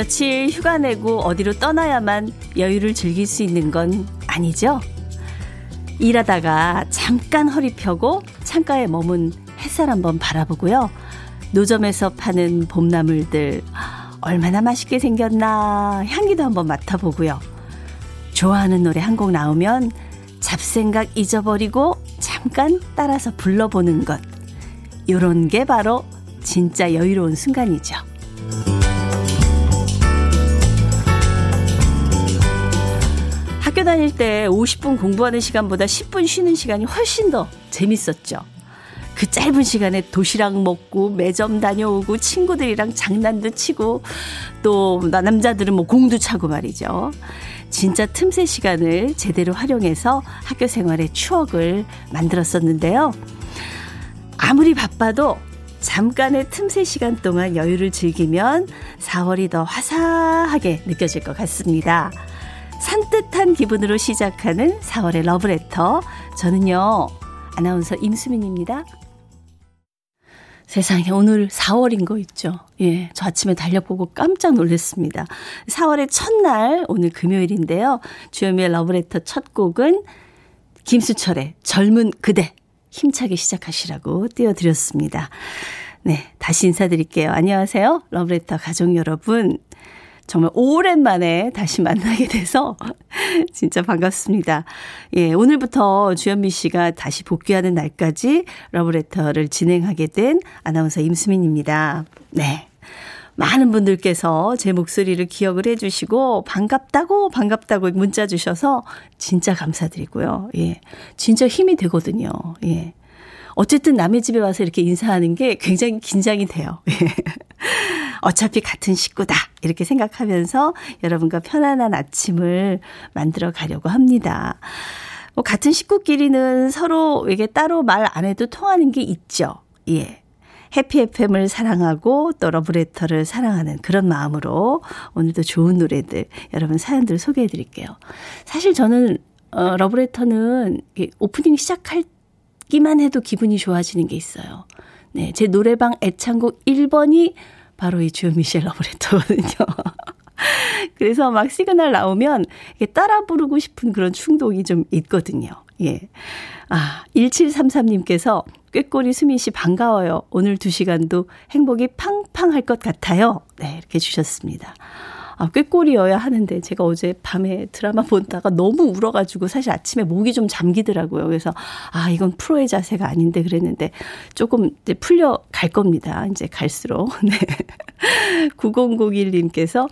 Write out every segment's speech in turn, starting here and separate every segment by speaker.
Speaker 1: 며칠 휴가 내고 어디로 떠나야만 여유를 즐길 수 있는 건 아니죠? 일하다가 잠깐 허리 펴고 창가에 머문 햇살 한번 바라보고요. 노점에서 파는 봄나물들 얼마나 맛있게 생겼나 향기도 한번 맡아보고요. 좋아하는 노래 한 곡 나오면 잡생각 잊어버리고 잠깐 따라서 불러보는 것. 요런 게 바로 진짜 여유로운 순간이죠. 학교 다닐 때 50분 공부하는 시간보다 10분 쉬는 시간이 훨씬 더 재밌었죠. 그 짧은 시간에 도시락 먹고 매점 다녀오고 친구들이랑 장난도 치고 또 남자들은 뭐 공도 차고 말이죠. 진짜 틈새 시간을 제대로 활용해서 학교 생활의 추억을 만들었었는데요. 아무리 바빠도 잠깐의 틈새 시간 동안 여유를 즐기면 4월이 더 화사하게 느껴질 것 같습니다. 산뜻한 기분으로 시작하는 4월의 러브레터. 저는요, 아나운서 임수민입니다. 세상에 오늘 4월인 거 있죠. 예. 저 아침에 달력보고 깜짝 놀랐습니다. 4월의 첫날 오늘 금요일인데요. 주현미의 러브레터 첫 곡은 김수철의 젊은 그대 힘차게 시작하시라고 띄워드렸습니다. 네. 다시 인사드릴게요. 안녕하세요. 러브레터 가족 여러분. 정말 오랜만에 다시 만나게 돼서 진짜 반갑습니다. 예, 오늘부터 주현미 씨가 다시 복귀하는 날까지 러브레터를 진행하게 된 아나운서 임수민입니다. 네. 많은 분들께서 제 목소리를 기억을 해 주시고 반갑다고 반갑다고 문자 주셔서 진짜 감사드리고요. 예. 진짜 힘이 되거든요. 예. 어쨌든 남의 집에 와서 이렇게 인사하는 게 굉장히 긴장이 돼요. 예. 어차피 같은 식구다. 이렇게 생각하면서 여러분과 편안한 아침을 만들어 가려고 합니다. 뭐 같은 식구끼리는 서로에게 따로 말 안 해도 통하는 게 있죠. 예. 해피 FM을 사랑하고 또 러브레터를 사랑하는 그런 마음으로 오늘도 좋은 노래들 여러분 사연들 소개해 드릴게요. 사실 저는 어, 러브레터는 오프닝 시작 하기만 해도 기분이 좋아지는 게 있어요. 네, 제 노래방 애창곡 1번이 바로 이 주현미 씨의 러브레터거든요. 그래서 막 시그널 나오면 따라 부르고 싶은 그런 충동이 좀 있거든요. 예. 아, 1733님께서 꾀꼬리 수민 씨 반가워요. 오늘 두 시간도 행복이 팡팡할 것 같아요. 네, 이렇게 주셨습니다. 아, 꾀꼬리여야 하는데 제가 어제 밤에 드라마 보다가 너무 울어가지고 사실 아침에 목이 좀 잠기더라고요. 그래서 아, 이건 프로의 자세가 아닌데 그랬는데 조금 이제 풀려 갈 겁니다. 이제 갈수록. 네. 9001님께서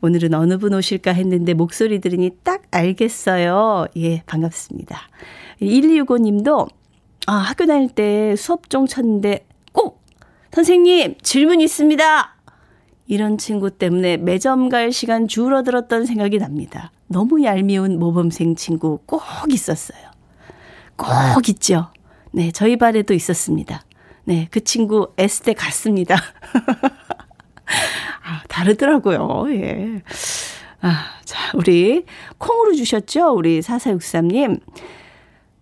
Speaker 1: 오늘은 어느 분 오실까 했는데 목소리 들으니 딱 알겠어요. 예, 반갑습니다. 1265님도 아, 학교 다닐 때 수업 종 쳤는데 꼭 선생님 질문 있습니다. 이런 친구 때문에 매점 갈 시간 줄어들었던 생각이 납니다. 너무 얄미운 모범생 친구 꼭 있었어요. 꼭 있죠. 네, 저희 반에도 있었습니다. 네, 그 친구 S대 갔습니다. 아, 다르더라고요. 예. 아, 자, 우리 콩으로 주셨죠? 우리 4463님.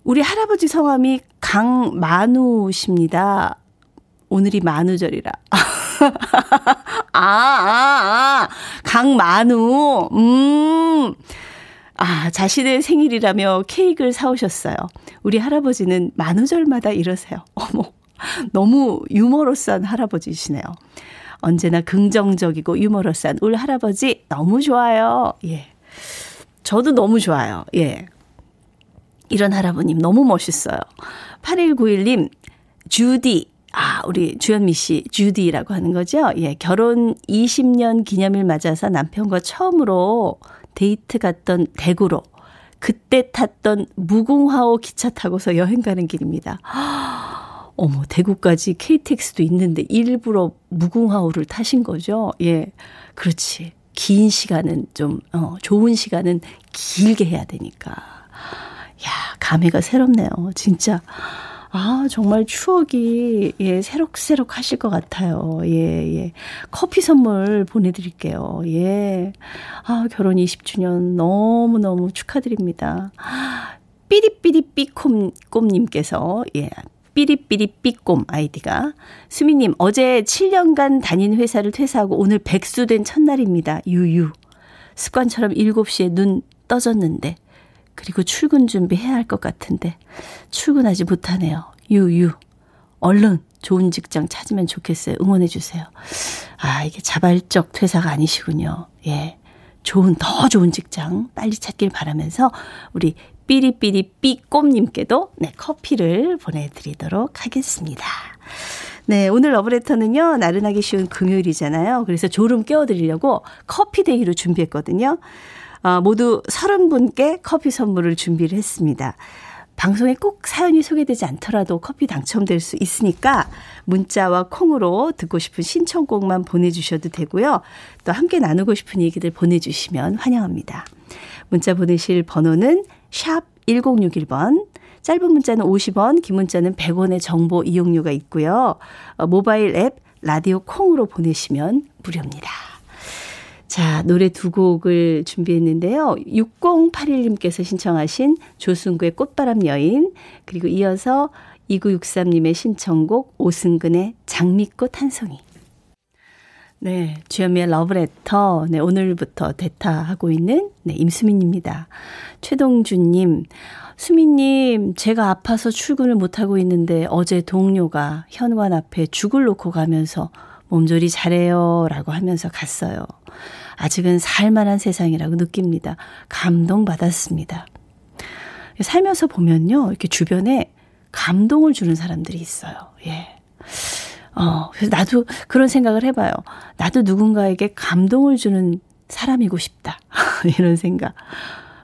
Speaker 1: 우리 할아버지 성함이 강만우십니다. 오늘이 만우절이라. 아, 아, 아. 강만우. 음. 아, 자신의 생일이라며 케이크를 사오셨어요. 우리 할아버지는 만우절마다 이러세요. 어머. 너무 유머러스한 할아버지시네요. 언제나 긍정적이고 유머러스한 우리 할아버지 너무 좋아요. 예. 저도 너무 좋아요. 예. 이런 할아버님 너무 멋있어요. 8191님, 주디. 아, 우리 주현미 씨, 주디라고 하는 거죠? 예, 결혼 20년 기념일 맞아서 남편과 처음으로 데이트 갔던 대구로 그때 탔던 무궁화호 기차 타고서 여행 가는 길입니다. 어머, 대구까지 KTX도 있는데 일부러 무궁화호를 타신 거죠? 예. 그렇지. 긴 시간은 좀, 어, 좋은 시간은 길게 해야 되니까. 야, 감회가 새롭네요. 진짜. 아, 정말 추억이, 예, 새록새록 하실 것 같아요. 예, 예. 커피 선물 보내드릴게요. 예. 아, 결혼 20주년 너무너무 축하드립니다. 삐리삐리삐콤님께서, 예, 삐리삐리 삐꼼 아이디가. 수미님, 어제 7년간 다닌 회사를 퇴사하고 오늘 백수된 첫날입니다. 유유. 습관처럼 7시에 눈 떠졌는데, 그리고 출근 준비해야 할 것 같은데, 출근하지 못하네요. 유유. 얼른 좋은 직장 찾으면 좋겠어요. 응원해 주세요. 아, 이게 자발적 퇴사가 아니시군요. 예. 좋은, 더 좋은 직장 빨리 찾길 바라면서 우리 삐리삐리 삐꼼님께도 네, 커피를 보내드리도록 하겠습니다. 네, 오늘 러브레터는요, 나른하기 쉬운 금요일이잖아요. 그래서 졸음 깨워드리려고 커피 데이로 준비했거든요. 어, 모두 30분께 커피 선물을 준비를 했습니다. 방송에 꼭 사연이 소개되지 않더라도 커피 당첨될 수 있으니까 문자와 콩으로 듣고 싶은 신청곡만 보내주셔도 되고요. 또 함께 나누고 싶은 얘기들 보내주시면 환영합니다. 문자 보내실 번호는 샵 1061번, 짧은 문자는 50원, 긴 문자는 100원의 정보 이용료가 있고요. 어, 모바일 앱 라디오 콩으로 보내시면 무료입니다. 자, 노래 두 곡을 준비했는데요. 6081님께서 신청하신 조승구의 꽃바람 여인, 그리고 이어서 2963님의 신청곡 오승근의 장미꽃 한 송이. 네, 주현미의 러브레터. 네, 오늘부터 대타하고 있는 네, 임수민입니다. 최동준님, 수민님, 제가 아파서 출근을 못하고 있는데 어제 동료가 현관 앞에 죽을 놓고 가면서 몸조리 잘해요. 라고 하면서 갔어요. 아직은 살만한 세상이라고 느낍니다. 감동받았습니다. 살면서 보면요. 이렇게 주변에 감동을 주는 사람들이 있어요. 예. 어, 그래서 나도 그런 생각을 해봐요. 나도 누군가에게 감동을 주는 사람이고 싶다. 이런 생각.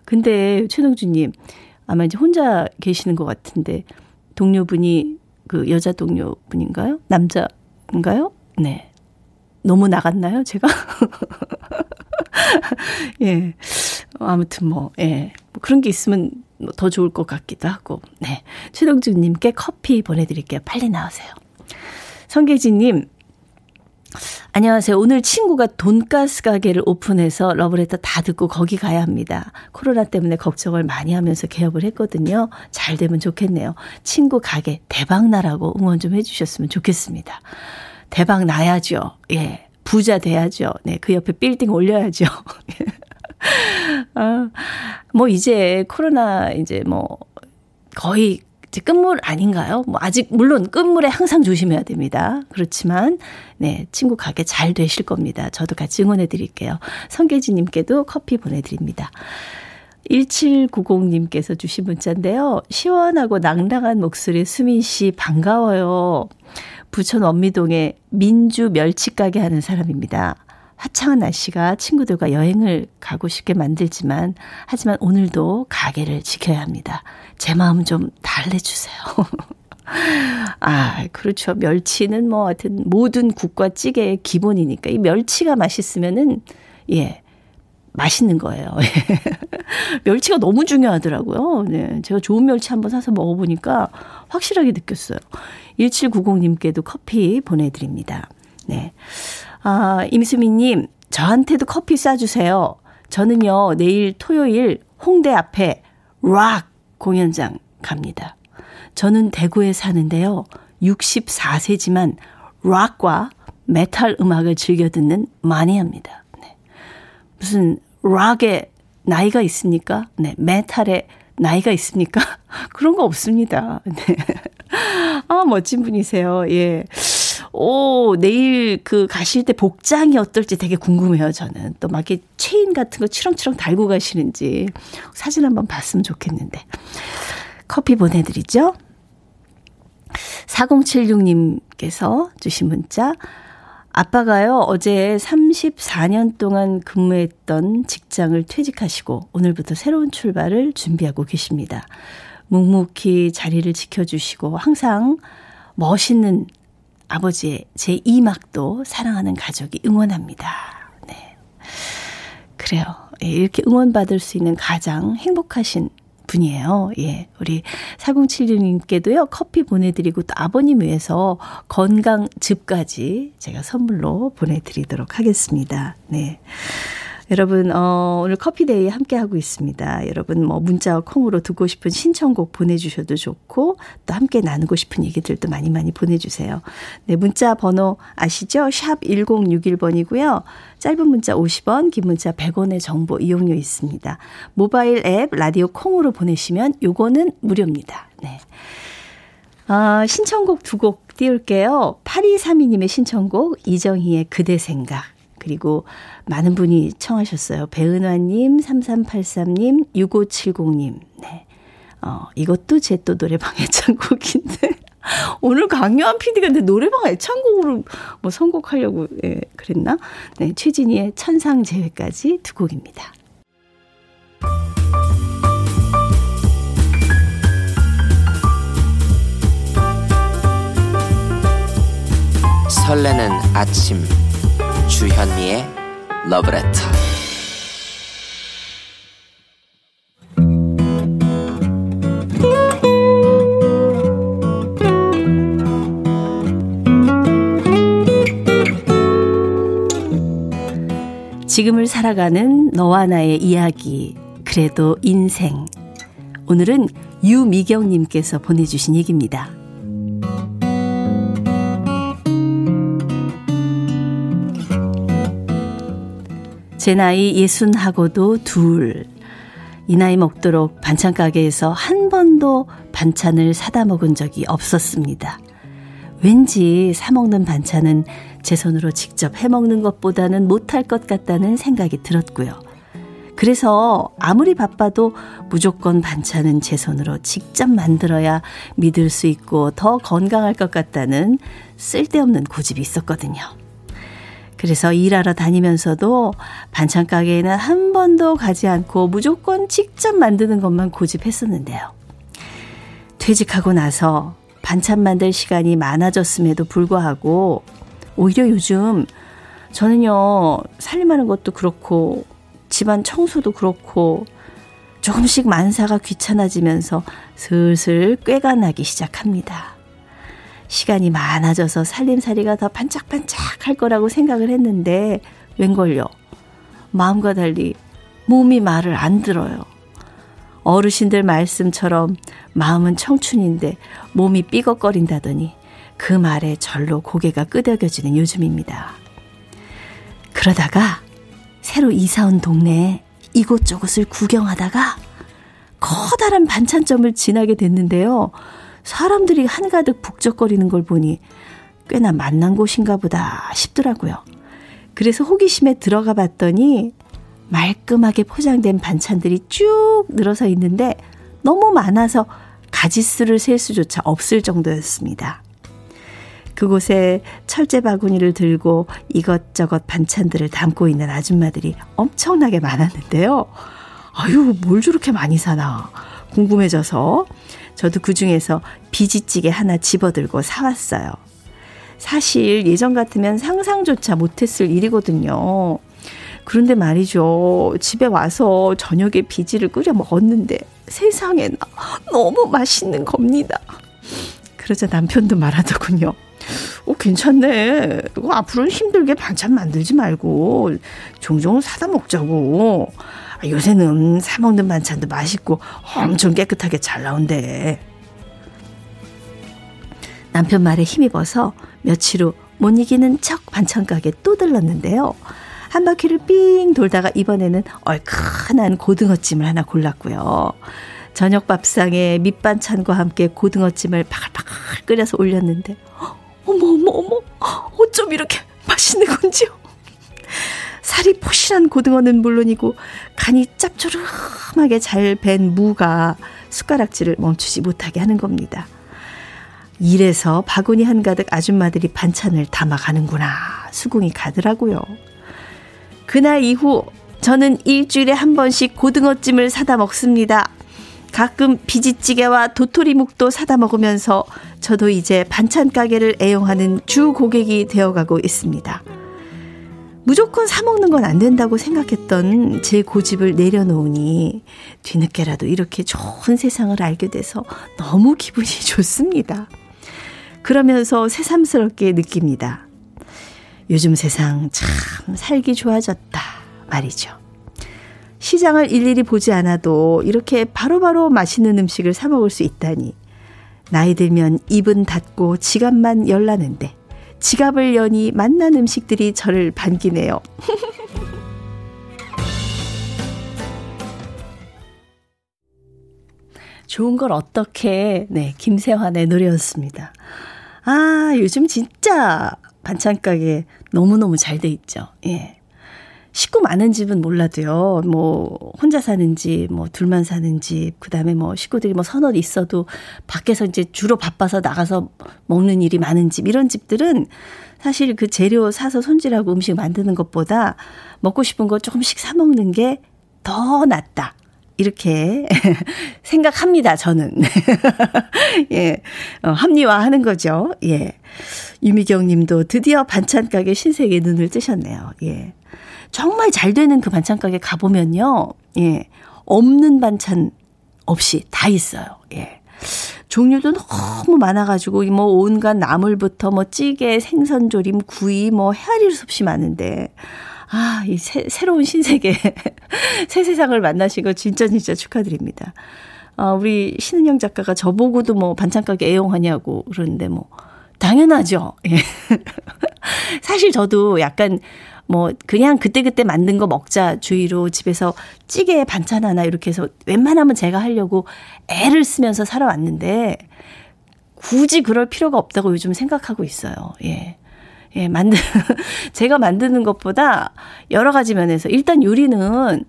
Speaker 1: 근데 최동주님, 아마 이제 혼자 계시는 것 같은데, 동료분이 그 여자 동료분인가요? 남자인가요? 네. 너무 나갔나요, 제가? 예. 아무튼 뭐, 예. 뭐 그런 게 있으면 더 좋을 것 같기도 하고. 네. 최동준님께 커피 보내드릴게요. 빨리 나오세요. 성계진님, 안녕하세요. 오늘 친구가 돈가스 가게를 오픈해서 러브레터 다 듣고 거기 가야 합니다. 코로나 때문에 걱정을 많이 하면서 개업을 했거든요. 잘 되면 좋겠네요. 친구 가게 대박 나라고 응원 좀 해주셨으면 좋겠습니다. 대박 나야죠. 예. 부자 돼야죠. 네. 그 옆에 빌딩 올려야죠. 아, 뭐 이제 코로나 이제 뭐 거의 이제 끝물 아닌가요? 뭐 아직 물론 끝물에 항상 조심해야 됩니다. 그렇지만 네 친구 가게 잘 되실 겁니다. 저도 같이 응원해 드릴게요. 성계지님께도 커피 보내드립니다. 1790님께서 주신 문자인데요. 시원하고 낭랑한 목소리 수민 씨 반가워요. 부천 원미동에 민주 멸치 가게 하는 사람입니다. 화창한 날씨가 친구들과 여행을 가고 싶게 만들지만 하지만 오늘도 가게를 지켜야 합니다. 제 마음 좀 달래주세요. 아, 그렇죠. 멸치는 뭐 하여튼 모든 국과 찌개의 기본이니까 이 멸치가 맛있으면은 예. 맛있는 거예요. 멸치가 너무 중요하더라고요. 네. 제가 좋은 멸치 한번 사서 먹어보니까 확실하게 느꼈어요. 1790님께도 커피 보내드립니다. 네. 아, 임수미님, 저한테도 커피 싸주세요. 저는요, 내일 토요일 홍대 앞에 락 공연장 갑니다. 저는 대구에 사는데요. 64세지만 락과 메탈 음악을 즐겨 듣는 마니아입니다. 네. 무슨 락에 나이가 있습니까? 네. 메탈에 나이가 있습니까? 그런 거 없습니다. 네. 아, 멋진 분이세요. 예. 오, 내일 그 가실 때 복장이 어떨지 되게 궁금해요, 저는. 또 막 이렇게 체인 같은 거 치렁치렁 달고 가시는지 사진 한번 봤으면 좋겠는데. 커피 보내드리죠. 4076님께서 주신 문자. 아빠가요, 어제 34년 동안 근무했던 직장을 퇴직하시고 오늘부터 새로운 출발을 준비하고 계십니다. 묵묵히 자리를 지켜주시고 항상 멋있는 아버지의 제 2막도 사랑하는 가족이 응원합니다. 네. 그래요. 예, 이렇게 응원받을 수 있는 가장 행복하신 분이에요. 예. 우리 4076님께도요, 커피 보내드리고 또 아버님 위해서 건강즙까지 제가 선물로 보내드리도록 하겠습니다. 네. 여러분, 어, 오늘 커피데이 함께 하고 있습니다. 여러분, 뭐, 문자와 콩으로 듣고 싶은 신청곡 보내주셔도 좋고, 또 함께 나누고 싶은 얘기들도 많이 많이 보내주세요. 네, 문자 번호 아시죠? 샵 1061번이고요. 짧은 문자 50원, 긴 문자 100원의 정보 이용료 있습니다. 모바일 앱, 라디오 콩으로 보내시면 요거는 무료입니다. 네. 아, 신청곡 두 곡 띄울게요. 8232님의 신청곡, 이정희의 그대 생각. 그리고 많은 분이 청하셨어요. 배은화님, 3383님, 6570님. 네. 어, 이것도 제 또 노래방 애창곡인데. 오늘 강요한 PD가 근데 노래방 애창곡으로 뭐 선곡하려고 예, 그랬나? 네, 최진희의 천상재회까지 두 곡입니다.
Speaker 2: 설레는 아침 주현미의 러브레터
Speaker 1: 지금을 살아가는 너와 나의 이야기 그래도 인생 오늘은 유미경님께서 보내주신 얘기입니다. 제 나이 예순하고도 둘. 이 나이 먹도록 반찬 가게에서 한 번도 반찬을 사다 먹은 적이 없었습니다. 왠지 사먹는 반찬은 제 손으로 직접 해먹는 것보다는 못할 것 같다는 생각이 들었고요. 그래서 아무리 바빠도 무조건 반찬은 제 손으로 직접 만들어야 믿을 수 있고 더 건강할 것 같다는 쓸데없는 고집이 있었거든요. 그래서 일하러 다니면서도 반찬 가게에는 한 번도 가지 않고 무조건 직접 만드는 것만 고집했었는데요. 퇴직하고 나서 반찬 만들 시간이 많아졌음에도 불구하고 오히려 요즘 저는요, 살림하는 것도 그렇고 집안 청소도 그렇고 조금씩 만사가 귀찮아지면서 슬슬 꾀가 나기 시작합니다. 시간이 많아져서 살림살이가 더 반짝반짝 할 거라고 생각을 했는데 웬걸요. 마음과 달리 몸이 말을 안 들어요. 어르신들 말씀처럼 마음은 청춘인데 몸이 삐걱거린다더니 그 말에 절로 고개가 끄덕여지는 요즘입니다. 그러다가 새로 이사 온 동네에 이곳저곳을 구경하다가 커다란 반찬점을 지나게 됐는데요. 사람들이 한가득 북적거리는 걸 보니 꽤나 만난 곳인가 보다 싶더라고요. 그래서 호기심에 들어가 봤더니 말끔하게 포장된 반찬들이 쭉 늘어서 있는데 너무 많아서 가지수를 셀 수조차 없을 정도였습니다. 그곳에 철제 바구니를 들고 이것저것 반찬들을 담고 있는 아줌마들이 엄청나게 많았는데요. 아유, 뭘 저렇게 많이 사나 궁금해져서 저도 그 중에서 비지찌개 하나 집어들고 사왔어요. 사실 예전 같으면 상상조차 못했을 일이거든요. 그런데 말이죠. 집에 와서 저녁에 비지를 끓여 먹었는데 세상에나 너무 맛있는 겁니다. 그러자 남편도 말하더군요. 어, 괜찮네. 앞으로는 힘들게 반찬 만들지 말고 종종 사다 먹자고. 아, 요새는 사먹는 반찬도 맛있고 엄청 깨끗하게 잘 나온대. 남편 말에 힘입어서 며칠 후 못 이기는 척 반찬 가게 또 들렀는데요. 한 바퀴를 삥 돌다가 이번에는 얼큰한 고등어찜을 하나 골랐고요. 저녁 밥상에 밑반찬과 함께 고등어찜을 바글바글 끓여서 올렸는데 어머 어머 어머 어쩜 이렇게 맛있는 건지요. 살이 포실한 고등어는 물론이고 간이 짭조름하게 잘 밴 무가 숟가락질을 멈추지 못하게 하는 겁니다. 이래서 바구니 한가득 아줌마들이 반찬을 담아가는구나 수긍이 가더라고요. 그날 이후 저는 일주일에 한 번씩 고등어찜을 사다 먹습니다. 가끔 비지찌개와 도토리묵도 사다 먹으면서 저도 이제 반찬 가게를 애용하는 주 고객이 되어가고 있습니다. 무조건 사먹는 건 안 된다고 생각했던 제 고집을 내려놓으니 뒤늦게라도 이렇게 좋은 세상을 알게 돼서 너무 기분이 좋습니다. 그러면서 새삼스럽게 느낍니다. 요즘 세상 참 살기 좋아졌다 말이죠. 시장을 일일이 보지 않아도 이렇게 바로바로 바로 맛있는 음식을 사 먹을 수 있다니. 나이 들면 입은 닫고 지갑만 열라는데 지갑을 여니 맛난 음식들이 저를 반기네요. 좋은 걸 어떻게, 네, 김세환의 노래였습니다. 아, 요즘 진짜 반찬 가게 너무 너무 잘 돼 있죠. 예. 식구 많은 집은 몰라도요, 뭐, 혼자 사는 집, 뭐, 둘만 사는 집, 그 다음에 뭐, 식구들이 뭐, 서너 있어도 밖에서 이제 주로 바빠서 나가서 먹는 일이 많은 집, 이런 집들은 사실 그 재료 사서 손질하고 음식 만드는 것보다 먹고 싶은 거 조금씩 사 먹는 게 더 낫다. 이렇게 생각합니다, 저는. 예, 어, 합리화하는 거죠. 예. 유미경 님도 드디어 반찬 가게 신세계 눈을 뜨셨네요. 예. 정말 잘 되는 그 반찬 가게 가보면요. 예. 없는 반찬 없이 다 있어요. 예. 종류도 너무 많아가지고 뭐 온갖 나물부터 뭐 찌개, 생선조림, 구이 뭐 헤아릴 수 없이 많은데 아, 이 새, 새로운 신세계 새 세상을 만나시고 진짜 진짜 축하드립니다. 아, 우리 신은영 작가가 저보고도 뭐 반찬 가게 애용하냐고 그러는데 뭐 당연하죠. 예. 사실 저도 약간 뭐 그냥 그때그때 만든 거 먹자 주의로 집에서 찌개 반찬 하나 이렇게 해서 웬만하면 제가 하려고 애를 쓰면서 살아왔는데 굳이 그럴 필요가 없다고 요즘 생각하고 있어요. 예. 예, 만드, 제가 만드는 것보다 여러 가지 면에서 일단 요리는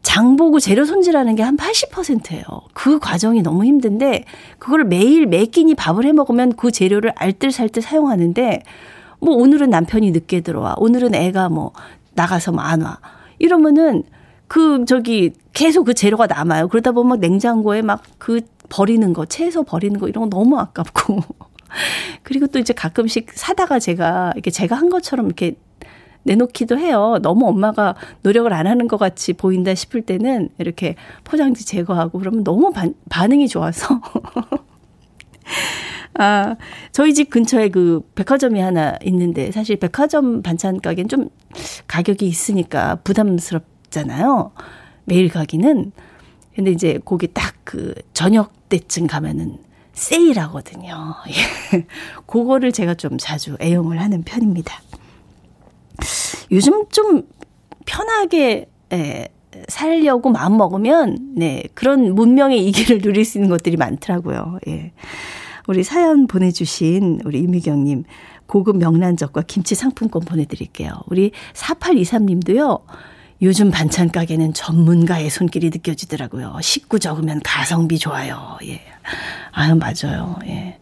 Speaker 1: 장 보고 재료 손질하는 게 한 80%예요. 그 과정이 너무 힘든데 그걸 매일 매 끼니 밥을 해 먹으면 그 재료를 알뜰살뜰 사용하는데 뭐 오늘은 남편이 늦게 들어와. 오늘은 애가 뭐 나가서 뭐 안 와. 이러면은 그 저기 계속 그 재료가 남아요. 그러다 보면 막 냉장고에 막 그 버리는 거, 채소 버리는 거 이런 거 너무 아깝고. 그리고 또 이제 가끔씩 사다가 제가 이렇게 제가 한 것처럼 이렇게 내놓기도 해요. 너무 엄마가 노력을 안 하는 것 같이 보인다 싶을 때는 이렇게 포장지 제거하고 그러면 너무 반, 반응이 좋아서. 아, 저희 집 근처에 그 백화점이 하나 있는데 사실 백화점 반찬 가게는 좀 가격이 있으니까 부담스럽잖아요. 매일 가기는. 근데 이제 거기 딱 그 저녁 때쯤 가면은 세일하거든요. 예. 그거를 제가 좀 자주 애용을 하는 편입니다. 요즘 좀 편하게 예, 살려고 마음 먹으면 네 그런 문명의 이기를 누릴 수 있는 것들이 많더라고요. 예. 우리 사연 보내주신 우리 이미경님 고급 명란젓과 김치 상품권 보내드릴게요. 우리 4823님도요. 요즘 반찬 가게는 전문가의 손길이 느껴지더라고요. 식구 적으면 가성비 좋아요. 예. 아유, 맞아요. 예.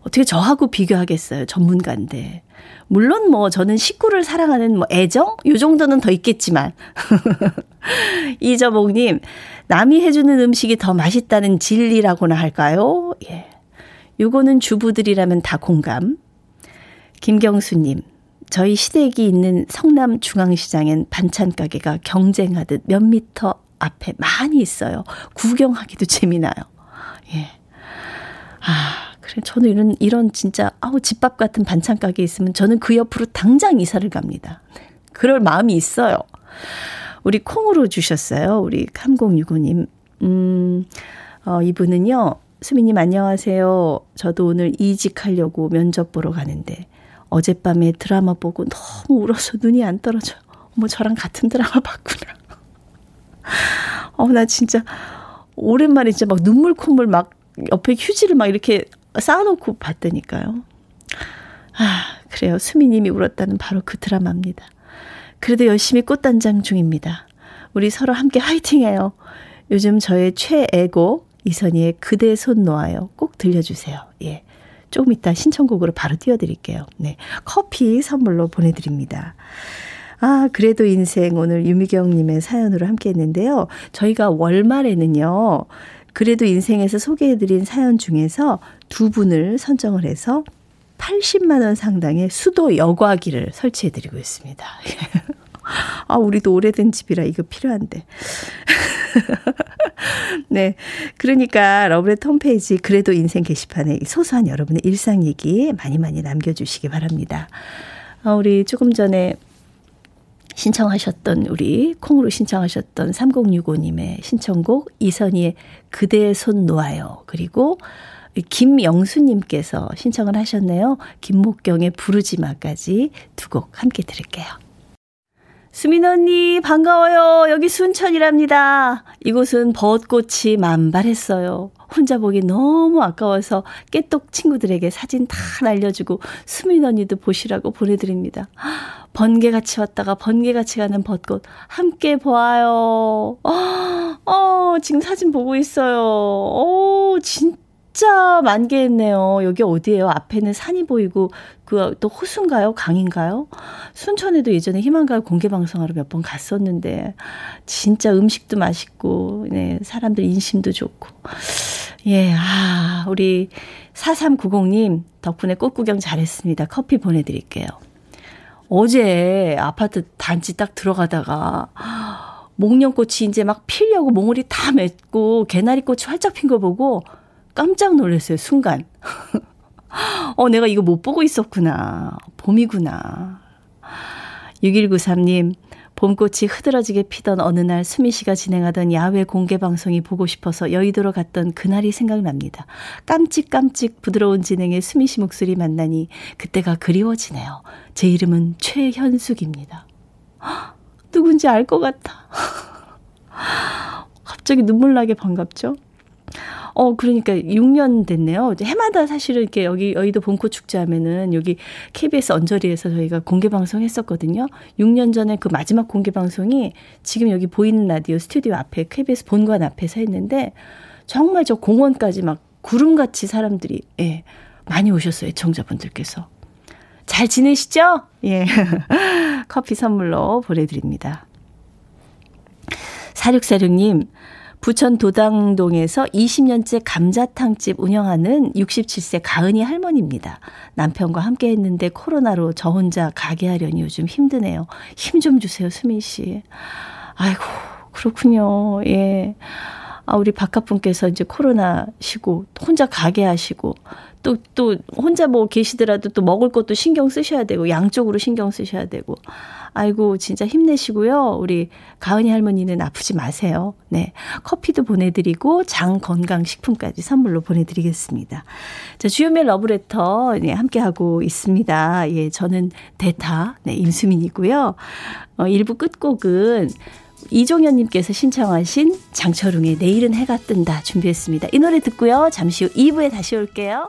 Speaker 1: 어떻게 저하고 비교하겠어요. 전문가인데. 물론 뭐 저는 식구를 사랑하는 뭐 애정? 요 정도는 더 있겠지만. 이저복님, 남이 해주는 음식이 더 맛있다는 진리라고나 할까요? 예. 요거는 주부들이라면 다 공감. 김경수님, 저희 시댁이 있는 성남 중앙시장엔 반찬 가게가 경쟁하듯 몇 미터 앞에 많이 있어요. 구경하기도 재미나요. 예. 아, 그래. 저는 이런, 이런 진짜, 아우, 집밥 같은 반찬 가게 있으면 저는 그 옆으로 당장 이사를 갑니다. 그럴 마음이 있어요. 우리 콩으로 주셨어요. 우리 3065님. 음, 어, 이분은요. 수미님 안녕하세요. 저도 오늘 이직하려고 면접 보러 가는데 어젯밤에 드라마 보고 너무 울어서 눈이 안 떨어져요. 어머, 저랑 같은 드라마 봤구나. 어, 나 진짜 오랜만에 진짜 막 눈물 콧물 막 옆에 휴지를 막 이렇게 쌓아놓고 봤다니까요. 아, 그래요. 수미님이 울었다는 바로 그 드라마입니다. 그래도 열심히 꽃단장 중입니다. 우리 서로 함께 화이팅해요. 요즘 저의 최애곡 이선희의 그대 손 놓아요. 꼭 들려주세요. 예. 조금 이따 신청곡으로 바로 띄워드릴게요. 네. 커피 선물로 보내드립니다. 아, 그래도 인생 오늘 유미경님의 사연으로 함께 했는데요. 저희가 월말에는요, 그래도 인생에서 소개해드린 사연 중에서 두 분을 선정을 해서 80만원 상당의 수도 여과기를 설치해드리고 있습니다. 아, 우리도 오래된 집이라 이거 필요한데. 네. 그러니까 러브레터 홈페이지 그래도 인생 게시판에 소소한 여러분의 일상 얘기 많이 많이 남겨주시기 바랍니다. 아, 우리 조금 전에 신청하셨던 우리 콩으로 신청하셨던 3065님의 신청곡 이선희의 그대의 손 놓아요. 그리고 김영수님께서 신청을 하셨네요. 김목경의 부르지마까지 두 곡 함께 들을게요. 수민 언니 반가워요. 여기 순천이랍니다. 이곳은 벚꽃이 만발했어요. 혼자 보기 너무 아까워서 깨똑 친구들에게 사진 다 날려주고 수민 언니도 보시라고 보내드립니다. 번개같이 왔다가 번개같이 가는 벚꽃 함께 보아요. 어, 어 지금 사진 보고 있어요. 어, 진짜 진짜 만개했네요. 여기 어디예요? 앞에는 산이 보이고 그 또 호수인가요? 강인가요? 순천에도 예전에 희망가요 공개 방송하러 몇 번 갔었는데 진짜 음식도 맛있고 네, 사람들 인심도 좋고 예, 아, 우리 4390님 덕분에 꽃구경 잘했습니다. 커피 보내 드릴게요. 어제 아파트 단지 딱 들어가다가 목련꽃이 이제 막 피려고 몽울이 다 맺고 개나리꽃이 활짝 핀 거 보고 깜짝 놀랐어요, 순간. 어, 내가 이거 못 보고 있었구나. 봄이구나. 6193님, 봄꽃이 흐드러지게 피던 어느 날 수미 씨가 진행하던 야외 공개 방송이 보고 싶어서 여의도로 갔던 그날이 생각납니다. 깜찍깜찍 부드러운 진행의 수미 씨 목소리 만나니 그때가 그리워지네요. 제 이름은 최현숙입니다. 누군지 알 것 같아. 갑자기 눈물 나게 반갑죠? 어, 그러니까 6년 됐네요. 해마다 사실은 이렇게 여기 여의도 봄꽃 축제 하면은 여기 KBS 언저리에서 저희가 공개 방송 했었거든요. 6년 전에 그 마지막 공개 방송이 지금 여기 보이는 라디오 스튜디오 앞에 KBS 본관 앞에서 했는데 정말 저 공원까지 막 구름같이 사람들이 예. 많이 오셨어요. 애청자분들께서. 잘 지내시죠? 예. 커피 선물로 보내 드립니다. 4646님, 부천 도당동에서 20년째 감자탕집 운영하는 67세 가은이 할머니입니다. 남편과 함께 했는데 코로나로 저 혼자 가게 하려니 요즘 힘드네요. 힘 좀 주세요, 수민 씨. 아이고, 그렇군요. 예. 아, 우리 바깥분께서 이제 코로나 시고 혼자 가게 하시고 또, 또 혼자 뭐 계시더라도 또 먹을 것도 신경 쓰셔야 되고 양쪽으로 신경 쓰셔야 되고 아이고, 진짜 힘내시고요. 우리 가은이 할머니는 아프지 마세요. 네. 커피도 보내드리고 장 건강식품까지 선물로 보내드리겠습니다. 자, 주요멜 러브레터, 네, 함께하고 있습니다. 예, 저는 대타, 네, 임수민이고요. 어, 1부 끝곡은 이종현님께서 신청하신 장철웅의 내일은 해가 뜬다 준비했습니다. 이 노래 듣고요. 잠시 후 2부에 다시 올게요.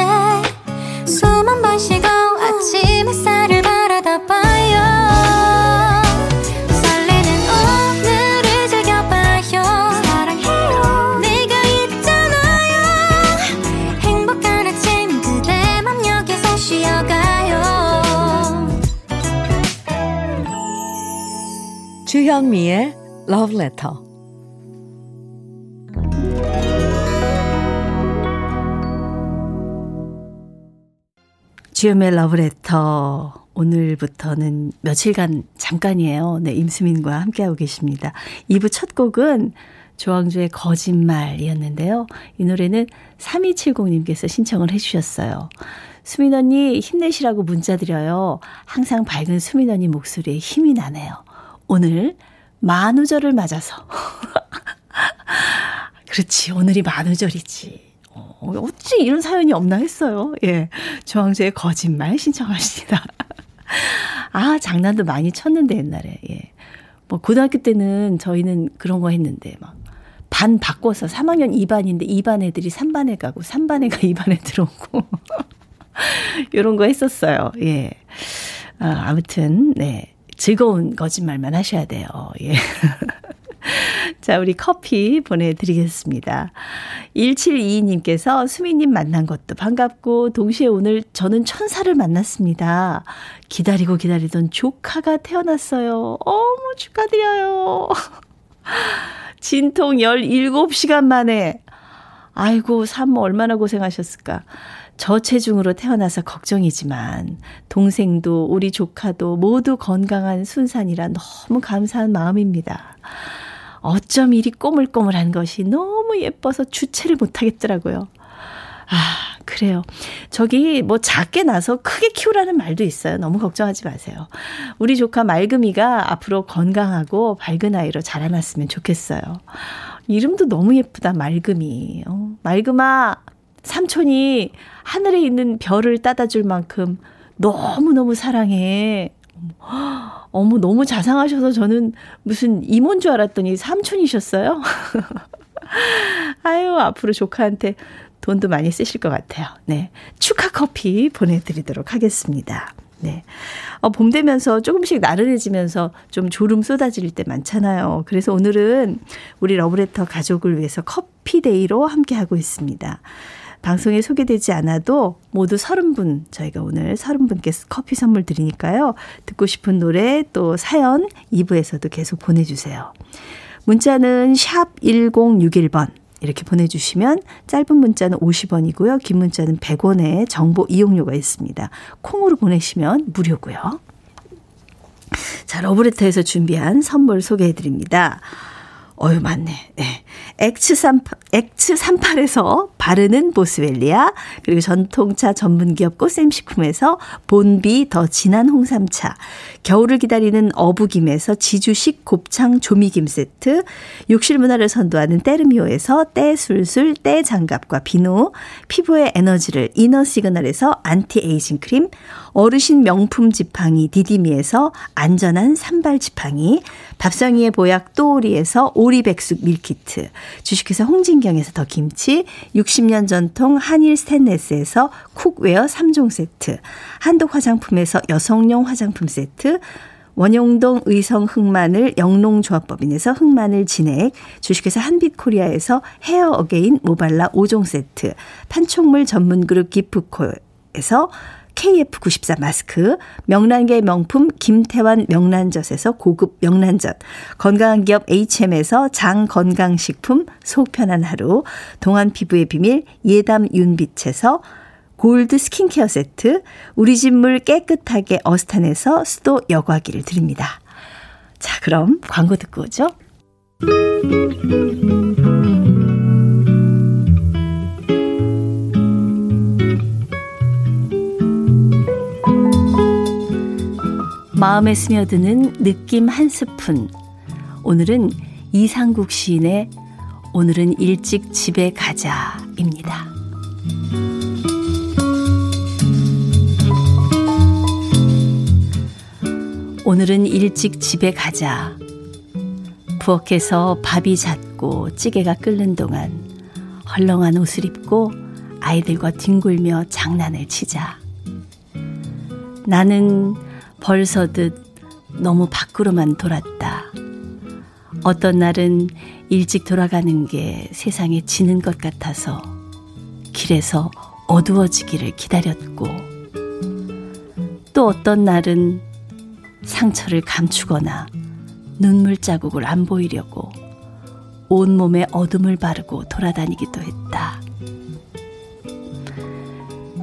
Speaker 1: 주현미의 Love Letter 주연의 러브레터. 오늘부터는 며칠간 잠깐이에요. 네, 임수민과 함께하고 계십니다. 2부 첫 곡은 조항조의 거짓말이었는데요. 이 노래는 3270님께서 신청을 해주셨어요. 수민 언니 힘내시라고 문자 드려요. 항상 밝은 수민 언니 목소리에 힘이 나네요. 오늘 만우절을 맞아서. 그렇지, 오늘이 만우절이지. 어, 어찌 이런 사연이 없나 했어요. 예. 조항조의 거짓말 신청하십니다. 아, 장난도 많이 쳤는데, 옛날에. 예. 뭐, 고등학교 때는 저희는 그런 거 했는데, 막, 반 바꿔서 3학년 2반인데 2반 애들이 3반에 가고 3반 애가 2반에 들어오고. 요런 거 했었어요. 예. 아, 아무튼, 네. 즐거운 거짓말만 하셔야 돼요. 예. 자, 우리 커피 보내드리겠습니다. 1722님께서 수미님 만난 것도 반갑고, 동시에 오늘 저는 천사를 만났습니다. 기다리고 기다리던 조카가 태어났어요. 어머, 축하드려요. 진통 17시간 만에. 아이고, 산모 얼마나 고생하셨을까. 저체중으로 태어나서 걱정이지만 동생도 우리 조카도 모두 건강한 순산이라 너무 감사한 마음입니다. 어쩜 이리 꼬물꼬물한 것이 너무 예뻐서 주체를 못하겠더라고요. 아, 그래요. 저기 뭐 작게 나서 크게 키우라는 말도 있어요. 너무 걱정하지 마세요. 우리 조카 말금이가 앞으로 건강하고 밝은 아이로 자라났으면 좋겠어요. 이름도 너무 예쁘다, 말금이. 어, 말금아, 삼촌이 하늘에 있는 별을 따다 줄 만큼 너무너무 사랑해. 어머, 너무 자상하셔서 저는 무슨 이모인 줄 알았더니 삼촌이셨어요? 아유, 앞으로 조카한테 돈도 많이 쓰실 것 같아요. 네. 축하 커피 보내드리도록 하겠습니다. 네. 어, 봄 되면서 조금씩 나른해지면서 좀 졸음 쏟아질 때 많잖아요. 그래서 오늘은 우리 러브레터 가족을 위해서 커피데이로 함께하고 있습니다. 방송에 소개되지 않아도 모두 30분, 저희가 오늘 30분께 커피 선물 드리니까요. 듣고 싶은 노래 또 사연 2부에서도 계속 보내주세요. 문자는 샵 1061번. 이렇게 보내주시면 짧은 문자는 50원이고요. 긴 문자는 100원의 정보 이용료가 있습니다. 콩으로 보내시면 무료고요. 자, 러브레터에서 준비한 선물 소개해 드립니다. 어유 맞네. 네. X38, X38에서 바르는 보스웰리아, 그리고 전통차 전문기업 꽃샘식품에서 본비 더 진한 홍삼차, 겨울을 기다리는 어부김에서 지주식 곱창 조미김 세트, 욕실 문화를 선도하는 때르미오에서 때술술 때장갑과 비누, 피부의 에너지를 이너 시그널에서 안티에이징 크림, 어르신 명품 지팡이 디디미에서 안전한 삼발 지팡이, 밥상위의 보약 또오리에서 오리백숙 밀키트, 주식회사 홍진경에서 더 김치, 60년 전통 한일 스탠레스에서 cookware 3종 세트, 한독 화장품에서 여성용 화장품 세트, 원용동 의성 흑마늘 영농조합법인에서 흑마늘 진액, 주식회사 한빛코리아에서 헤어 어게인 모발라 5종 세트, 판촉물 전문그룹 기프코에서 KF94 마스크, 명란계 명품 김태환 명란젓에서 고급 명란젓, 건강한 기업 HM에서 장 건강식품 속 편한 하루, 동안 피부의 비밀 예담 윤빛에서 골드 스킨케어 세트, 우리 집물 깨끗하게 어스탄에서 수도 여과기를 드립니다. 자, 그럼 광고 듣고 오죠. 마음에 스며드는 느낌 한 스푼. 오늘은 이상국 시인의 오늘은 일찍 집에 가자입니다. 오늘은 일찍 집에 가자. 부엌에서 밥이 잦고 찌개가 끓는 동안 헐렁한 옷을 입고 아이들과 뒹굴며 장난을 치자. 나는 벌서듯 너무 밖으로만 돌았다. 어떤 날은 일찍 돌아가는 게 세상에 지는 것 같아서 길에서 어두워지기를 기다렸고 또 어떤 날은 상처를 감추거나 눈물 자국을 안 보이려고 온몸에 어둠을 바르고 돌아다니기도 했다.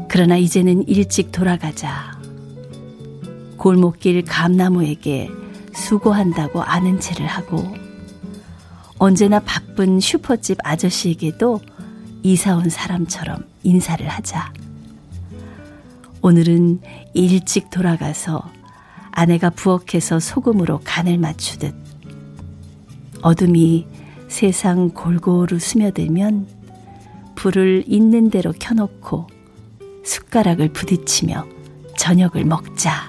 Speaker 1: 그러나 이제는 일찍 돌아가자. 골목길 감나무에게 수고한다고 아는 체를 하고 언제나 바쁜 슈퍼집 아저씨에게도 이사 온 사람처럼 인사를 하자. 오늘은 일찍 돌아가서 아내가 부엌에서 소금으로 간을 맞추듯 어둠이 세상 골고루 스며들면 불을 있는 대로 켜놓고 숟가락을 부딪히며 저녁을 먹자.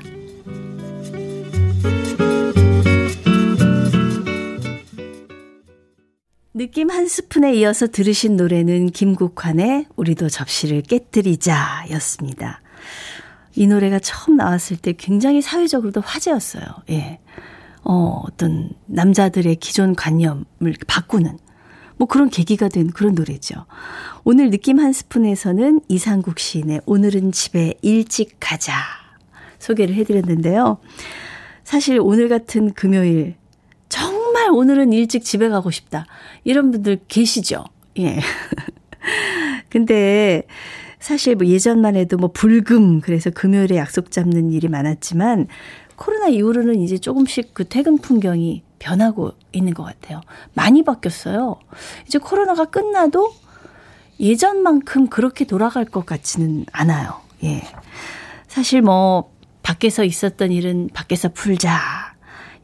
Speaker 1: 느낌 한 스푼에 이어서 들으신 노래는 김국환의 우리도 접시를 깨뜨리자 였습니다. 이 노래가 처음 나왔을 때 굉장히 사회적으로도 화제였어요. 예. 어, 어떤 남자들의 기존 관념을 바꾸는 뭐 그런 계기가 된 그런 노래죠. 오늘 느낌 한 스푼에서는 이상국 시인의 오늘은 집에 일찍 가자 소개를 해드렸는데요. 사실 오늘 같은 금요일 정말 오늘은 일찍 집에 가고 싶다. 이런 분들 계시죠? 예. 근데 사실 뭐 예전만 해도 뭐 불금 그래서 금요일에 약속 잡는 일이 많았지만 코로나 이후로는 이제 조금씩 그 퇴근 풍경이 변하고 있는 것 같아요. 많이 바뀌었어요. 이제 코로나가 끝나도 예전만큼 그렇게 돌아갈 것 같지는 않아요. 예. 사실 뭐, 밖에서 있었던 일은 밖에서 풀자.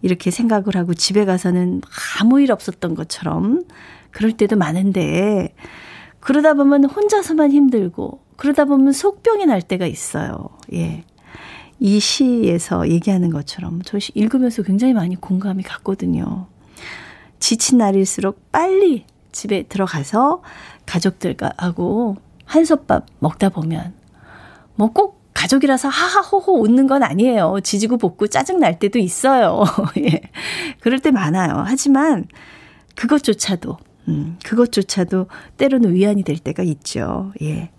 Speaker 1: 이렇게 생각을 하고 집에 가서는 아무 일 없었던 것처럼 그럴 때도 많은데, 그러다 보면 혼자서만 힘들고, 그러다 보면 속병이 날 때가 있어요. 예. 이 시에서 얘기하는 것처럼 저 읽으면서 굉장히 많이 공감이 갔거든요. 지친 날일수록 빨리 집에 들어가서 가족들하고 한솥밥 먹다 보면 뭐 꼭 가족이라서 하하호호 웃는 건 아니에요. 지지고 볶고 짜증 날 때도 있어요. 예. 그럴 때 많아요. 하지만 그것조차도 음, 그것조차도 때로는 위안이 될 때가 있죠. 예.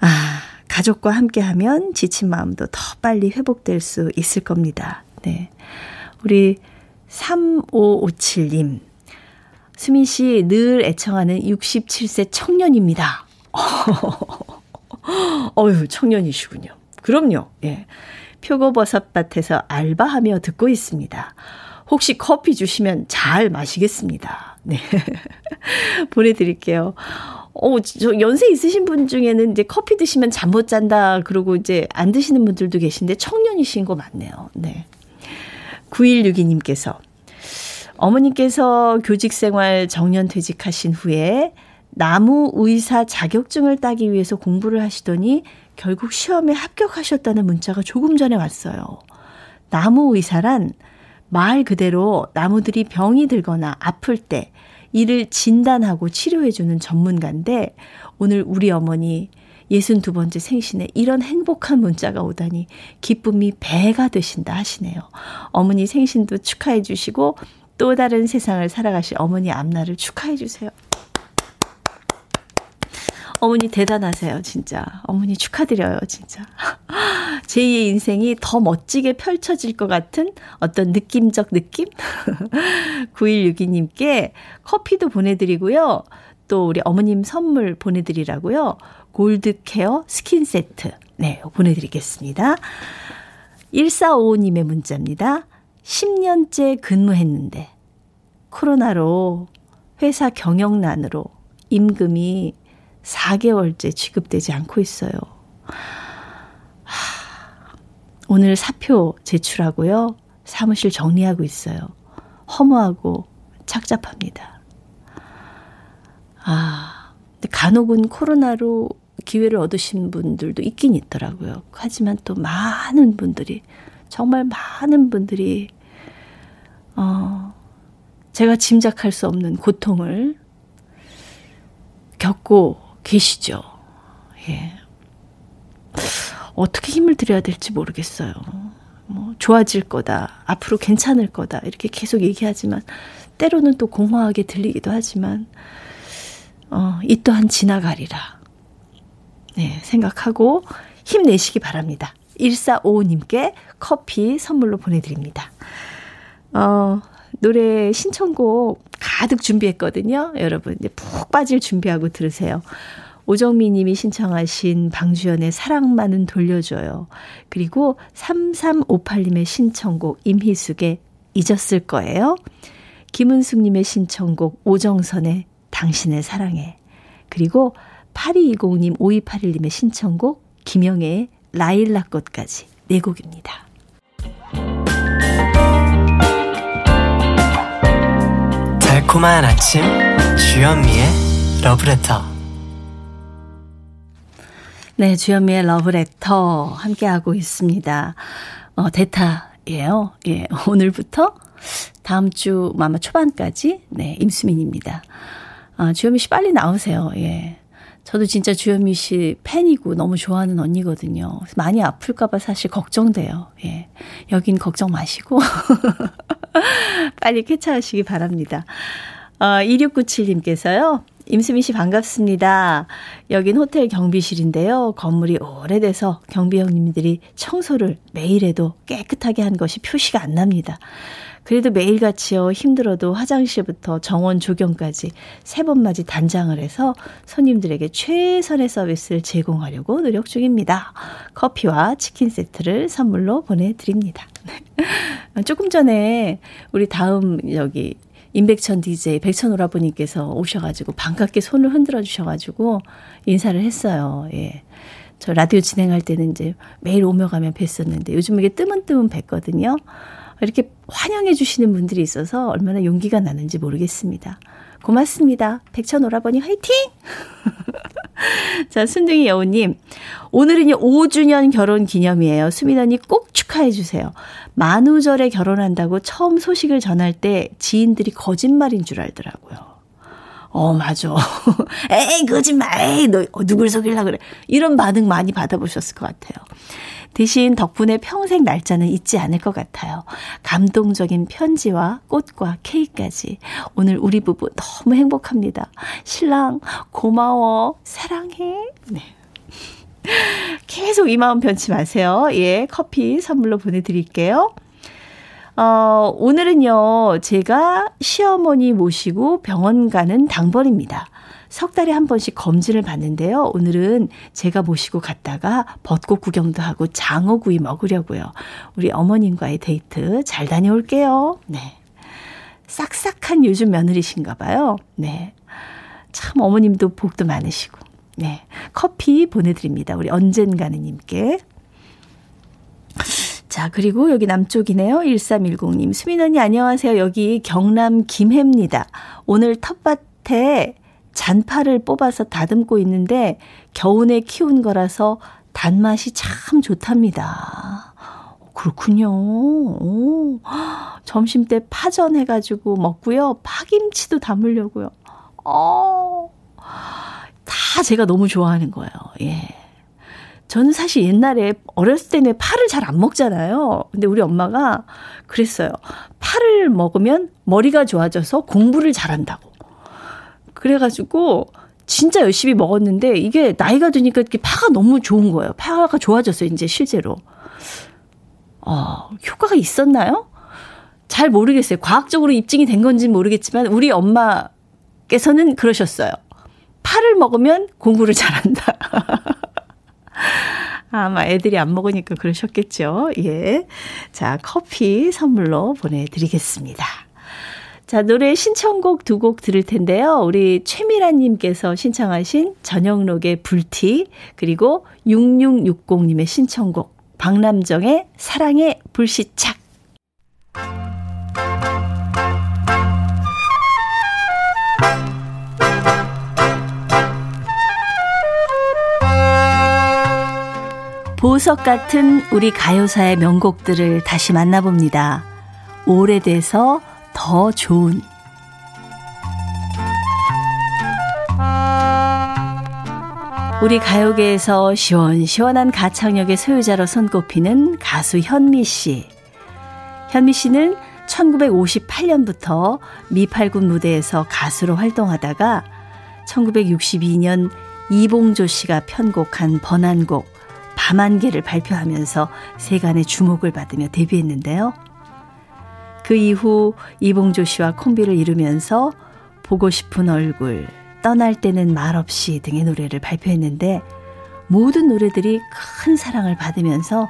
Speaker 1: 아, 가족과 함께 하면 지친 마음도 더 빨리 회복될 수 있을 겁니다. 네. 우리 3557님. 수민 씨 늘 애청하는 67세 청년입니다. 어휴, 청년이시군요. 그럼요. 예. 표고버섯밭에서 알바하며 듣고 있습니다. 혹시 커피 주시면 잘 마시겠습니다. 네. 보내드릴게요. 어, 저 연세 있으신 분 중에는 이제 커피 드시면 잠 못 잔다. 그러고 이제 안 드시는 분들도 계신데 청년이신 거 맞네요. 네. 9162님께서 어머님께서 교직 생활 정년 퇴직하신 후에 나무 의사 자격증을 따기 위해서 공부를 하시더니 결국 시험에 합격하셨다는 문자가 조금 전에 왔어요. 나무 의사란 말 그대로 나무들이 병이 들거나 아플 때 이를 진단하고 치료해주는 전문가인데 오늘 우리 어머니 62번째 생신에 이런 행복한 문자가 오다니 기쁨이 배가 되신다 하시네요. 어머니 생신도 축하해 주시고 또 다른 세상을 살아가실 어머니 앞날을 축하해 주세요. 어머니 대단하세요, 진짜. 어머니 축하드려요, 진짜. 제2의 인생이 더 멋지게 펼쳐질 것 같은 어떤 느낌적 느낌? 9162님께 커피도 보내드리고요. 또 우리 어머님 선물 보내드리라고요. 골드 케어 스킨 세트. 네, 보내드리겠습니다. 1455님의 문자입니다. 10년째 근무했는데, 코로나로 회사 경영난으로 임금이 4개월째 지급되지 않고 있어요. 하, 오늘 사표 제출하고요. 사무실 정리하고 있어요. 허무하고 착잡합니다. 아, 간혹은 코로나로 기회를 얻으신 분들도 있긴 있더라고요. 하지만 또 많은 분들이, 정말 많은 분들이, 어, 제가 짐작할 수 없는 고통을 겪고 계시죠. 예. 어떻게 힘을 들여야 될지 모르겠어요. 뭐, 좋아질 거다. 앞으로 괜찮을 거다. 이렇게 계속 얘기하지만, 때로는 또 공허하게 들리기도 하지만, 어, 이 또한 지나가리라. 네, 생각하고 힘내시기 바랍니다. 1455님께 커피 선물로 보내드립니다. 어, 노래 신청곡 가득 준비했거든요. 여러분, 이제 푹 빠질 준비하고 들으세요. 오정미 님이 신청하신 방주연의 사랑만은 돌려줘요. 그리고 3358 님의 신청곡 임희숙의 잊었을 거예요. 김은숙 님의 신청곡 오정선의 당신의 사랑해. 그리고 8220 님, 5281 님의 신청곡 김영애의 라일락꽃까지 네 곡입니다.
Speaker 2: 달콤한 아침 주현미의 러브레터
Speaker 1: 네, 주현미의 러브레터 함께하고 있습니다. 어, 대타예요. 예, 오늘부터 다음 주 아마 초반까지 네, 임수민입니다. 아, 주현미 씨 빨리 나오세요. 예. 저도 진짜 주현미 씨 팬이고 너무 좋아하는 언니거든요. 많이 아플까봐 사실 걱정돼요. 예. 여긴 걱정 마시고. 빨리 쾌차하시기 바랍니다. 어, 2697님께서요. 임수민 씨 반갑습니다. 여긴 호텔 경비실인데요. 건물이 오래돼서 경비 형님들이 청소를 매일 해도 깨끗하게 한 것이 표시가 안 납니다. 그래도 매일같이요 힘들어도 화장실부터 정원 조경까지 세 번맞이 단장을 해서 손님들에게 최선의 서비스를 제공하려고 노력 중입니다. 커피와 치킨 세트를 선물로 보내드립니다. 조금 전에 우리 다음 여기 임백천 DJ 백천 오라버님께서 오셔가지고 반갑게 손을 흔들어 주셔가지고 인사를 했어요. 예. 저 라디오 진행할 때는 이제 매일 오며 가며 뵀었는데 요즘 이게 뜨문뜨문 뵀거든요. 이렇게 환영해 주시는 분들이 있어서 얼마나 용기가 나는지 모르겠습니다. 고맙습니다. 백천 오라버니 화이팅! 자, 순둥이 여우님. 오늘은요, 5주년 결혼 기념이에요. 수민 언니 꼭 축하해 주세요. 만우절에 결혼한다고 처음 소식을 전할 때 지인들이 거짓말인 줄 알더라고요. 어, 맞아. 에이, 거짓말. 에이, 너 누굴 속일라 그래. 이런 반응 많이 받아보셨을 것 같아요. 대신 덕분에 평생 날짜는 잊지 않을 것 같아요. 감동적인 편지와 꽃과 케이크까지. 오늘 우리 부부 너무 행복합니다. 신랑, 고마워. 사랑해. 네. 계속 이 마음 변치 마세요. 예, 커피 선물로 보내드릴게요. 어, 오늘은요, 제가 시어머니 모시고 병원 가는 당번입니다. 석 달에 한 번씩 검진을 받는데요. 오늘은 제가 모시고 갔다가 벚꽃 구경도 하고 장어구이 먹으려고요. 우리 어머님과의 데이트 잘 다녀올게요. 네. 싹싹한 요즘 며느리신가 봐요. 네. 참 어머님도 복도 많으시고. 네. 커피 보내드립니다. 우리 언젠가는 님께. 자, 그리고 여기 남쪽이네요. 1310님. 수민 언니 안녕하세요. 여기 경남 김해입니다. 오늘 텃밭에 잔파를 뽑아서 다듬고 있는데 겨우내 키운 거라서 단맛이 참 좋답니다. 그렇군요. 오, 점심 때 파전 해가지고 먹고요. 파김치도 담으려고요. 어, 다 제가 너무 좋아하는 거예요. 예. 저는 사실 옛날에 어렸을 때는 파를 잘 안 먹잖아요. 근데 우리 엄마가 그랬어요. 파를 먹으면 머리가 좋아져서 공부를 잘한다고. 그래가지고 진짜 열심히 먹었는데 이게 나이가 드니까 이렇게 파가 너무 좋은 거예요. 파가 좋아졌어요, 이제 실제로. 어, 효과가 있었나요? 잘 모르겠어요. 과학적으로 입증이 된 건지는 모르겠지만 우리 엄마께서는 그러셨어요. 파를 먹으면 공부를 잘한다. 아마 애들이 안 먹으니까 그러셨겠죠. 예. 자, 커피 선물로 보내드리겠습니다. 자, 노래 신청곡 두 곡 들을 텐데요. 우리 최미라님께서 신청하신 전영록의 불티, 그리고 6660님의 신청곡, 박남정의 사랑의 불시착. 보석 같은 우리 가요사의 명곡들을 다시 만나봅니다. 오래돼서 더 좋은 우리 가요계에서 시원시원한 가창력의 소유자로 손꼽히는 가수 현미 씨. 현미 씨는 1958년부터 미팔군 무대에서 가수로 활동하다가 1962년 이봉조 씨가 편곡한 번안곡 밤안개를 발표하면서 세간의 주목을 받으며 데뷔했는데요. 그 이후 이봉조 씨와 콤비를 이루면서 보고 싶은 얼굴, 떠날 때는 말없이 등의 노래를 발표했는데 모든 노래들이 큰 사랑을 받으면서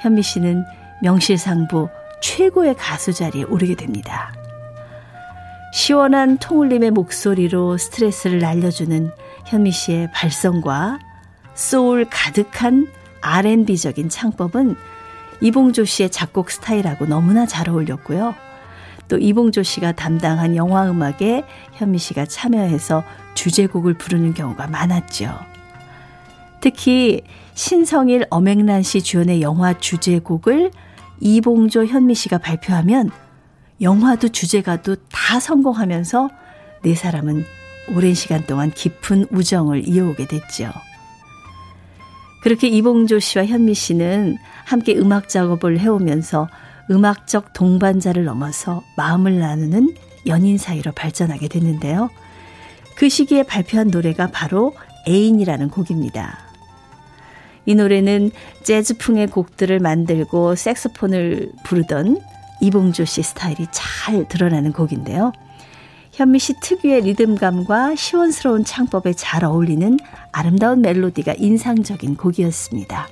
Speaker 1: 현미 씨는 명실상부 최고의 가수 자리에 오르게 됩니다. 시원한 통울림의 목소리로 스트레스를 날려주는 현미 씨의 발성과 소울 가득한 R&B적인 창법은 이봉조 씨의 작곡 스타일하고 너무나 잘 어울렸고요. 또 이봉조 씨가 담당한 영화 음악에 현미 씨가 참여해서 주제곡을 부르는 경우가 많았죠. 특히 신성일 엄앵란 씨 주연의 영화 주제곡을 이봉조 현미 씨가 발표하면 영화도 주제가도 다 성공하면서 네 사람은 오랜 시간 동안 깊은 우정을 이어오게 됐죠. 그렇게 이봉조 씨와 현미 씨는 함께 음악 작업을 해오면서 음악적 동반자를 넘어서 마음을 나누는 연인 사이로 발전하게 됐는데요. 그 시기에 발표한 노래가 바로 애인이라는 곡입니다. 이 노래는 재즈풍의 곡들을 만들고 색소폰을 부르던 이봉조 씨 스타일이 잘 드러나는 곡인데요. 현미 씨 특유의 리듬감과 시원스러운 창법에 잘 어울리는 아름다운 멜로디가 인상적인 곡이었습니다.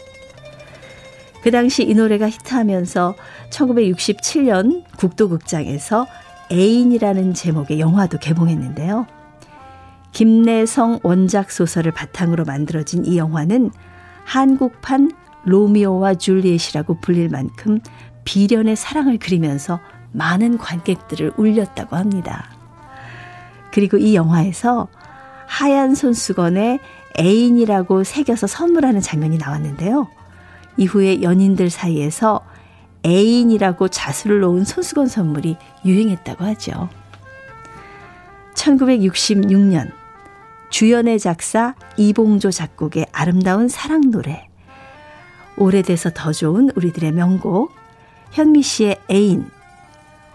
Speaker 1: 그 당시 이 노래가 히트하면서 1967년 국도극장에서 애인이라는 제목의 영화도 개봉했는데요. 김내성 원작 소설을 바탕으로 만들어진 이 영화는 한국판 로미오와 줄리엣이라고 불릴 만큼 비련의 사랑을 그리면서 많은 관객들을 울렸다고 합니다. 그리고 이 영화에서 하얀 손수건에 애인이라고 새겨서 선물하는 장면이 나왔는데요. 이후에 연인들 사이에서 애인이라고 자수를 놓은 손수건 선물이 유행했다고 하죠. 1966년 주연의 작사 이봉조 작곡의 아름다운 사랑 노래 오래돼서 더 좋은 우리들의 명곡 현미 씨의 애인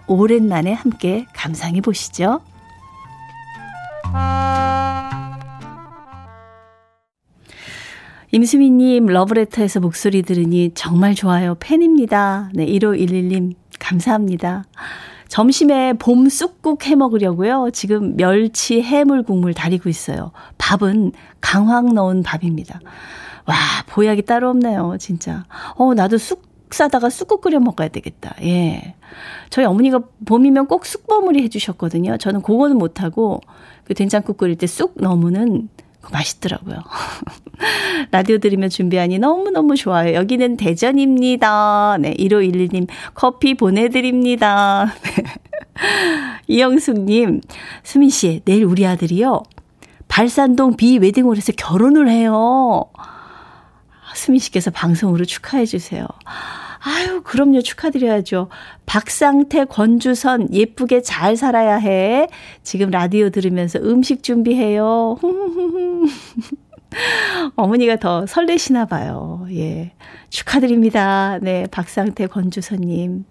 Speaker 1: 오랜만에 함께 감상해 보시죠. 임수미님 러브레터에서 목소리 들으니 정말 좋아요. 팬입니다. 네, 1511님 감사합니다. 점심에 봄 쑥국 해 먹으려고요. 지금 멸치 해물 국물 다리고 있어요. 밥은 강황 넣은 밥입니다. 와, 보약이 따로 없네요, 진짜. 어, 나도 쑥 싸다가 쑥국 끓여 먹어야 되겠다. 예. 저희 어머니가 봄이면 꼭 쑥버무리 해주셨거든요. 저는 그거는 못하고, 그 된장국 끓일 때 쑥 넣으면은 맛있더라고요. 라디오 들으며 준비하니 너무너무 좋아요. 여기는 대전입니다. 네, 1511님 커피 보내드립니다. 이영숙님, 수민 씨, 내일 우리 아들이요. 발산동 비 웨딩홀에서 결혼을 해요. 수민 씨께서 방송으로 축하해 주세요. 아유, 그럼요. 축하드려야죠. 박상태, 권주선, 예쁘게 잘 살아야 해. 지금 라디오 들으면서 음식 준비해요. 어머니가 더 설레시나 봐요. 예. 축하드립니다. 네. 박상태, 권주선님.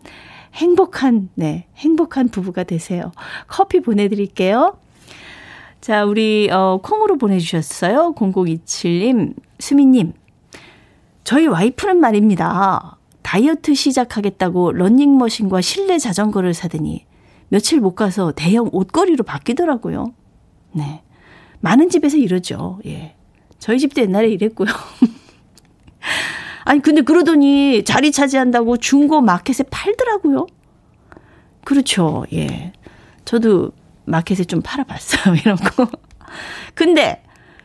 Speaker 1: 행복한, 네. 행복한 부부가 되세요. 커피 보내드릴게요. 자, 우리, 어, 콩으로 보내주셨어요. 0027님, 수미님. 저희 와이프는 말입니다. 다이어트 시작하겠다고 런닝머신과 실내 자전거를 사더니 며칠 못 가서 대형 옷걸이로 바뀌더라고요. 네. 많은 집에서 이러죠. 예. 저희 집도 옛날에 이랬고요. 아니, 근데 그러더니 자리 차지한다고 중고 마켓에 팔더라고요. 그렇죠. 예. 저도 마켓에 좀 팔아봤어요. 이런 거. 근데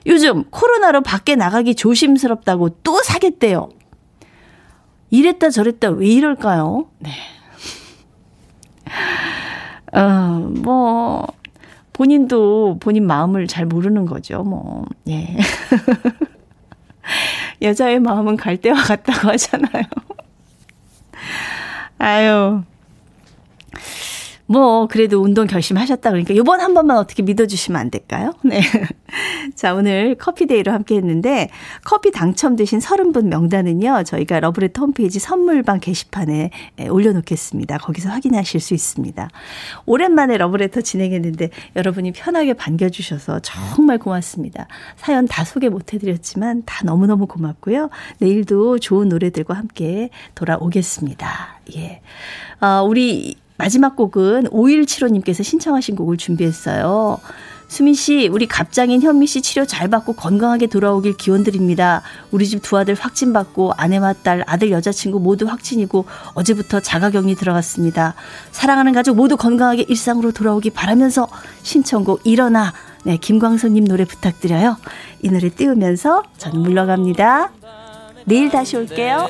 Speaker 1: 요즘 코로나로 밖에 나가기 조심스럽다고 또 사겠대요. 이랬다 저랬다 왜 이럴까요? 네. 어, 뭐, 본인도 본인 마음을 잘 모르는 거죠, 뭐, 예. 여자의 마음은 갈대와 같다고 하잖아요. 아유, 뭐 그래도 운동 결심하셨다 그러니까 요번 한 번만 어떻게 믿어주시면 안 될까요? 네. 자 오늘 커피데이로 함께했는데 커피 당첨되신 30분 명단은요 저희가 러브레터 홈페이지 선물방 게시판에 올려놓겠습니다. 거기서 확인하실 수 있습니다. 오랜만에 러브레터 진행했는데 여러분이 편하게 반겨주셔서 정말 고맙습니다. 사연 다 소개 못해드렸지만 다 너무너무 고맙고요. 내일도 좋은 노래들과 함께 돌아오겠습니다. 예. 아, 우리 마지막 곡은 5175님께서 신청하신 곡을 준비했어요. 수민 씨, 우리 갑장인 현미 씨 치료 잘 받고 건강하게 돌아오길 기원 드립니다. 우리 집 두 아들 확진 받고 아내와 딸, 아들 여자친구 모두 확진이고 어제부터 자가격리 들어갔습니다. 사랑하는 가족 모두 건강하게 일상으로 돌아오기 바라면서 신청곡 일어나 네, 김광선님 노래 부탁드려요. 이 노래 띄우면서 저는 물러갑니다. 내일 다시 올게요.